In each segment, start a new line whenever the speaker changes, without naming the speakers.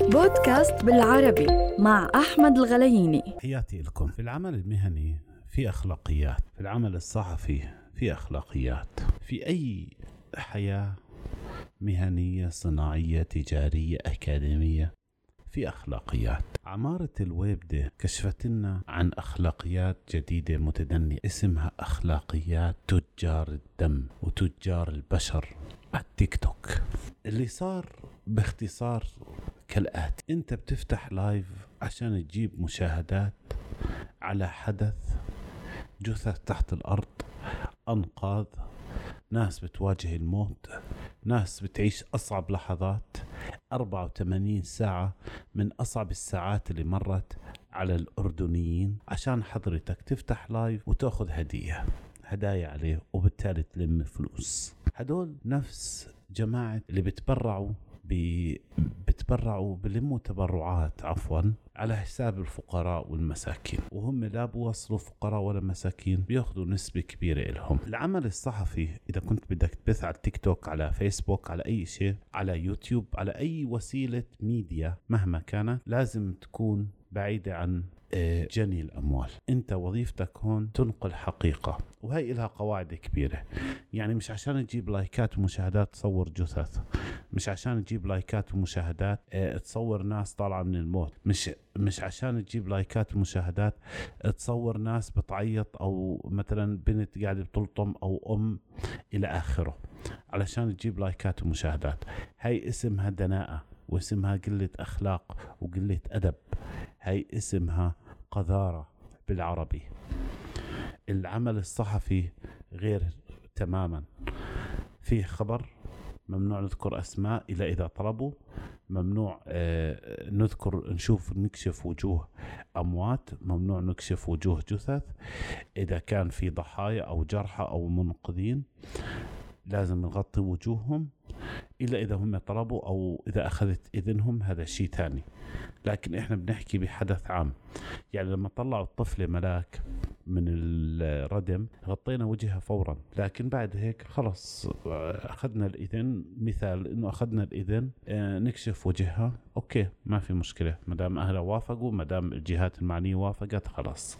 بودكاست بالعربي مع أحمد الغلييني.
حياتي لكم. في العمل المهني في أخلاقيات في العمل الصحفي في أخلاقيات في أي حياة مهنية صناعية تجارية أكاديمية في أخلاقيات. عمارة الويب دي كشفت لنا عن أخلاقيات جديدة متدنية اسمها أخلاقيات تجار الدم وتجار البشر. على التيك توك. اللي صار باختصار كالآتي. أنت بتفتح live عشان تجيب مشاهدات على حدث جثث تحت الأرض أنقاذ ناس بتواجه الموت ناس بتعيش أصعب لحظات. 84 ساعة من أصعب الساعات اللي مرت على الأردنيين. عشان حضرتك تفتح live وتأخذ هدية. هدايا عليه وبالتالي تلم فلوس. هدول نفس جماعة اللي بتبرعوا بتبرعوا بلموا تبرعات عفوا على حساب الفقراء والمساكين. وهم لا بوصلوا فقراء ولا مساكين بياخذوا نسبة كبيرة لهم العمل الصحفي إذا كنت بدك تبث على التيك توك على فيسبوك على أي شيء على يوتيوب على أي وسيلة ميديا مهما كانت لازم تكون بعيدة عن آه، جني الأموال. أنت وظيفتك هون تنقل حقيقة وهي إلها قواعد كبيرة. يعني مش عشان تجيب لايكات ومشاهدات تصور جثث. مش عشان تجيب لايكات ومشاهدات آه تصور ناس طالعة من الموت. مش مش عشان تجيب لايكات ومشاهدات تصور ناس بتعيط أو مثلا بنت قاعدة بتلطم أو أم إلى آخره علشان تجيب لايكات ومشاهدات. هاي اسمها دناءة واسمها قلة أخلاق وقلة أدب. هاي اسمها قذارة بالعربي. العمل الصحفي غير تماما. فيه خبر ممنوع نذكر أسماء إلا إذا طلبوا. ممنوع آه نذكر نشوف نكشف وجوه أموات. ممنوع نكشف وجوه جثث. إذا كان في ضحايا أو جرحى أو منقذين لازم نغطي وجوههم. إلا إذا هم طلبوا أو إذا أخذت إذنهم هذا شيء ثاني. لكن إحنا بنحكي بحدث عام. يعني لما طلعوا الطفلة ملاك من الردم غطينا وجهها فورا. لكن بعد هيك خلص أخذنا الإذن. مثال إنه أخذنا الإذن آه، نكشف وجهها. أوكي ما في مشكلة. ما دام أهلها وافقوا ما دام الجهات المعنية وافقت خلاص.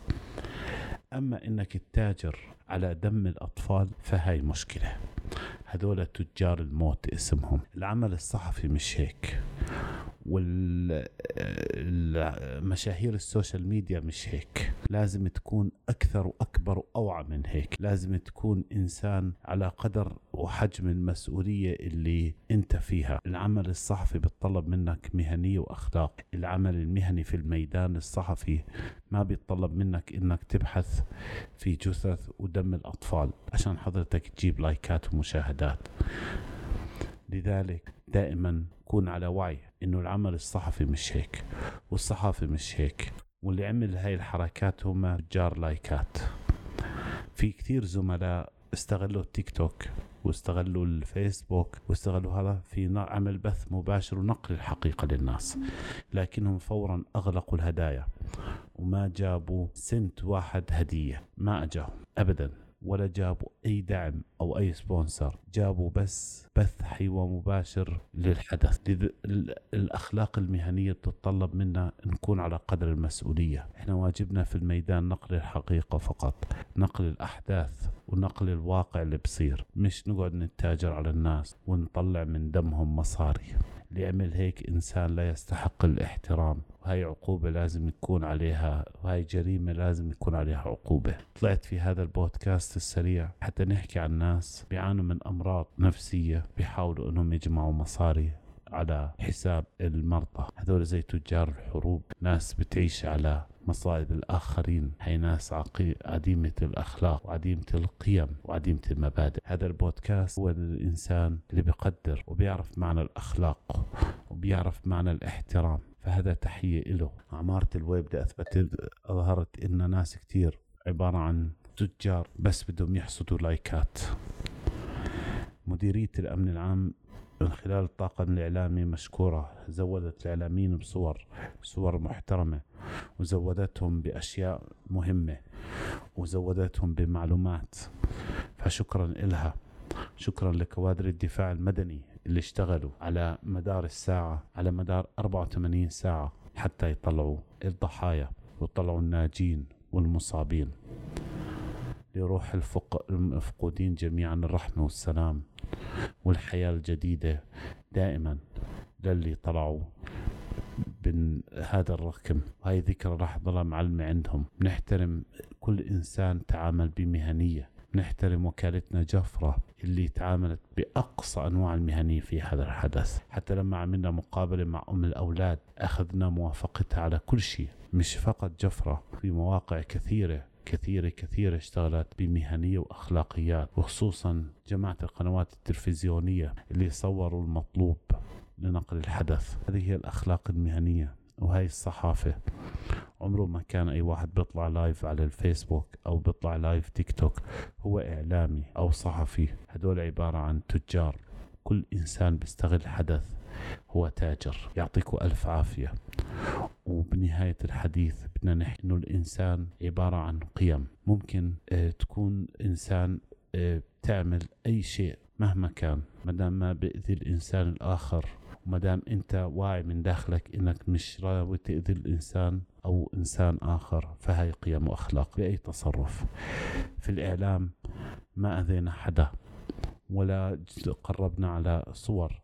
أما إنك تتاجر على دم الأطفال فهاي مشكلة. هذول تجار الموت اسمهم. العمل الصحفي مش هيك. والمشاهير ال social media مش هيك. لازم تكون أكثر وأكبر وأوعى من هيك. لازم تكون إنسان على قدر وحجم المسؤولية اللي أنت فيها. العمل الصحفي بيتطلب منك مهنية وأخلاق. العمل المهني في الميدان الصحفي ما بيتطلب منك إنك تبحث في جثث ودم الأطفال. عشان حضرتك تجيب لايكات ومشاهدات. لذلك دائما كون على وعي إنه العمل الصحفي مش هيك والصحافي مش هيك واللي عمل هاي الحركات هم تجار لايكات. في كثير زملاء استغلوا التيك توك واستغلوا الفيسبوك واستغلوا هذا في عمل بث مباشر ونقل الحقيقة للناس. لكنهم فورا أغلقوا الهدايا وما جابوا سنت واحد هدية ما أجاهم أبدا. ولا جابوا أي دعم أو أي سبونسر. جابوا بس بث حي ومباشر للحدث. الاخلاق المهنية بتتطلب منا نكون على قدر المسؤولية. إحنا واجبنا في الميدان نقل الحقيقة فقط نقل الأحداث ونقل الواقع اللي بصير مش نقعد نتاجر على الناس ونطلع من دمهم مصاري. اللي عمل هيك إنسان لا يستحق الاحترام. وهي عقوبة لازم يكون عليها وهي جريمة لازم يكون عليها عقوبة. طلعت في هذا البودكاست السريع حتى نحكي عن ناس بيعانوا من أمراض نفسية بيحاولوا أنهم يجمعوا مصاري. على حساب المرضى. هذول زي تجار الحروب ناس بتعيش على مصائب الآخرين هي ناس عديمة الأخلاق وعديمة القيم وعديمة المبادئ. هذا البودكاست هو الإنسان اللي بيقدر وبيعرف معنى الأخلاق وبيعرف معنى الاحترام. فهذا تحية له عمارة الويب دي أثبتت أظهرت إن ناس كتير عبارة عن تجار بس بدهم يحصدوا لايكات. مديرية الأمن العام من خلال الطاقم الإعلامي مشكورة زودت الإعلاميين بصور صور محترمة وزودتهم بأشياء مهمة وزودتهم بمعلومات. فشكرا إلها. شكرا لكوادر الدفاع المدني اللي اشتغلوا على مدار الساعة على مدار 84 ساعة حتى يطلعوا الضحايا ويطلعوا الناجين والمصابين. لروح الفق... المفقودين جميعا الرحمة والسلام والحياة الجديدة دائما للي طلعوا من هذا الرقم وهي ذكرى راح تظل معلمة عندهم. نحترم كل إنسان تعامل بمهنية. نحترم وكالتنا جفرة اللي تعاملت بأقصى أنواع المهنية في هذا الحدث. حتى لما عملنا مقابلة مع أم الأولاد أخذنا موافقتها على كل شيء. مش فقط جفرة في مواقع كثيرة كثيرة كثيرة اشتغلت بمهنية وأخلاقيات وخصوصا جماعة القنوات التلفزيونية اللي صوروا المطلوب لنقل الحدث. هذه هي الأخلاق المهنية وهي الصحافة. عمره ما كان أي واحد بيطلع live على الفيسبوك أو بيطلع live تيك توك. هو إعلامي أو صحفي. هدول عبارة عن تجار. كل إنسان بيستغل حدث هو تاجر يعطيكم ألف عافية. وبنهاية الحديث بدنا نحكي إنه الإنسان عبارة عن قيم. ممكن آه تكون إنسان آه تعمل أي شيء مهما كان. ما دام ما بيأذي الإنسان الآخر وما دام أنت واعي من داخلك إنك مش راوي تأذي الإنسان أو إنسان آخر فهي قيم وأخلاق بأي تصرف. في الإعلام ما أذينا حدا ولا قربنا على صور.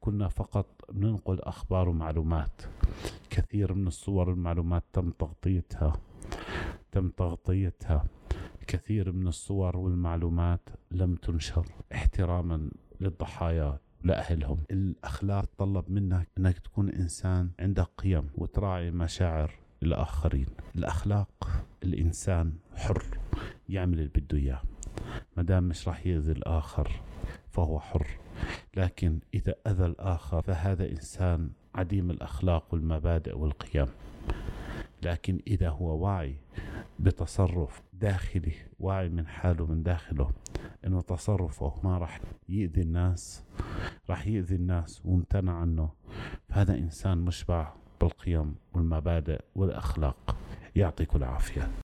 كنا فقط بننقل أخبار ومعلومات. كثير من الصور والمعلومات تم تغطيتها. تم تغطيتها. كثير من الصور والمعلومات لم تنشر احتراما للضحايا لأهلهم. الأخلاق تطلب منك أنك تكون إنسان عندك قيم وتراعي مشاعر الآخرين. الأخلاق الإنسان حر يعمل اللي بده إياه. ما دام مش راح يأذي الآخر. فهو حر. لكن إذا أذى الآخر فهذا إنسان عديم الأخلاق والمبادئ والقيم. لكن إذا هو واعي بتصرف داخلي واعي من حاله من داخله إنه تصرفه ما راح يأذي الناس راح يأذي الناس وامتنع عنه فهذا إنسان مشبع بالقيم والمبادئ والأخلاق. يعطيكم العافية.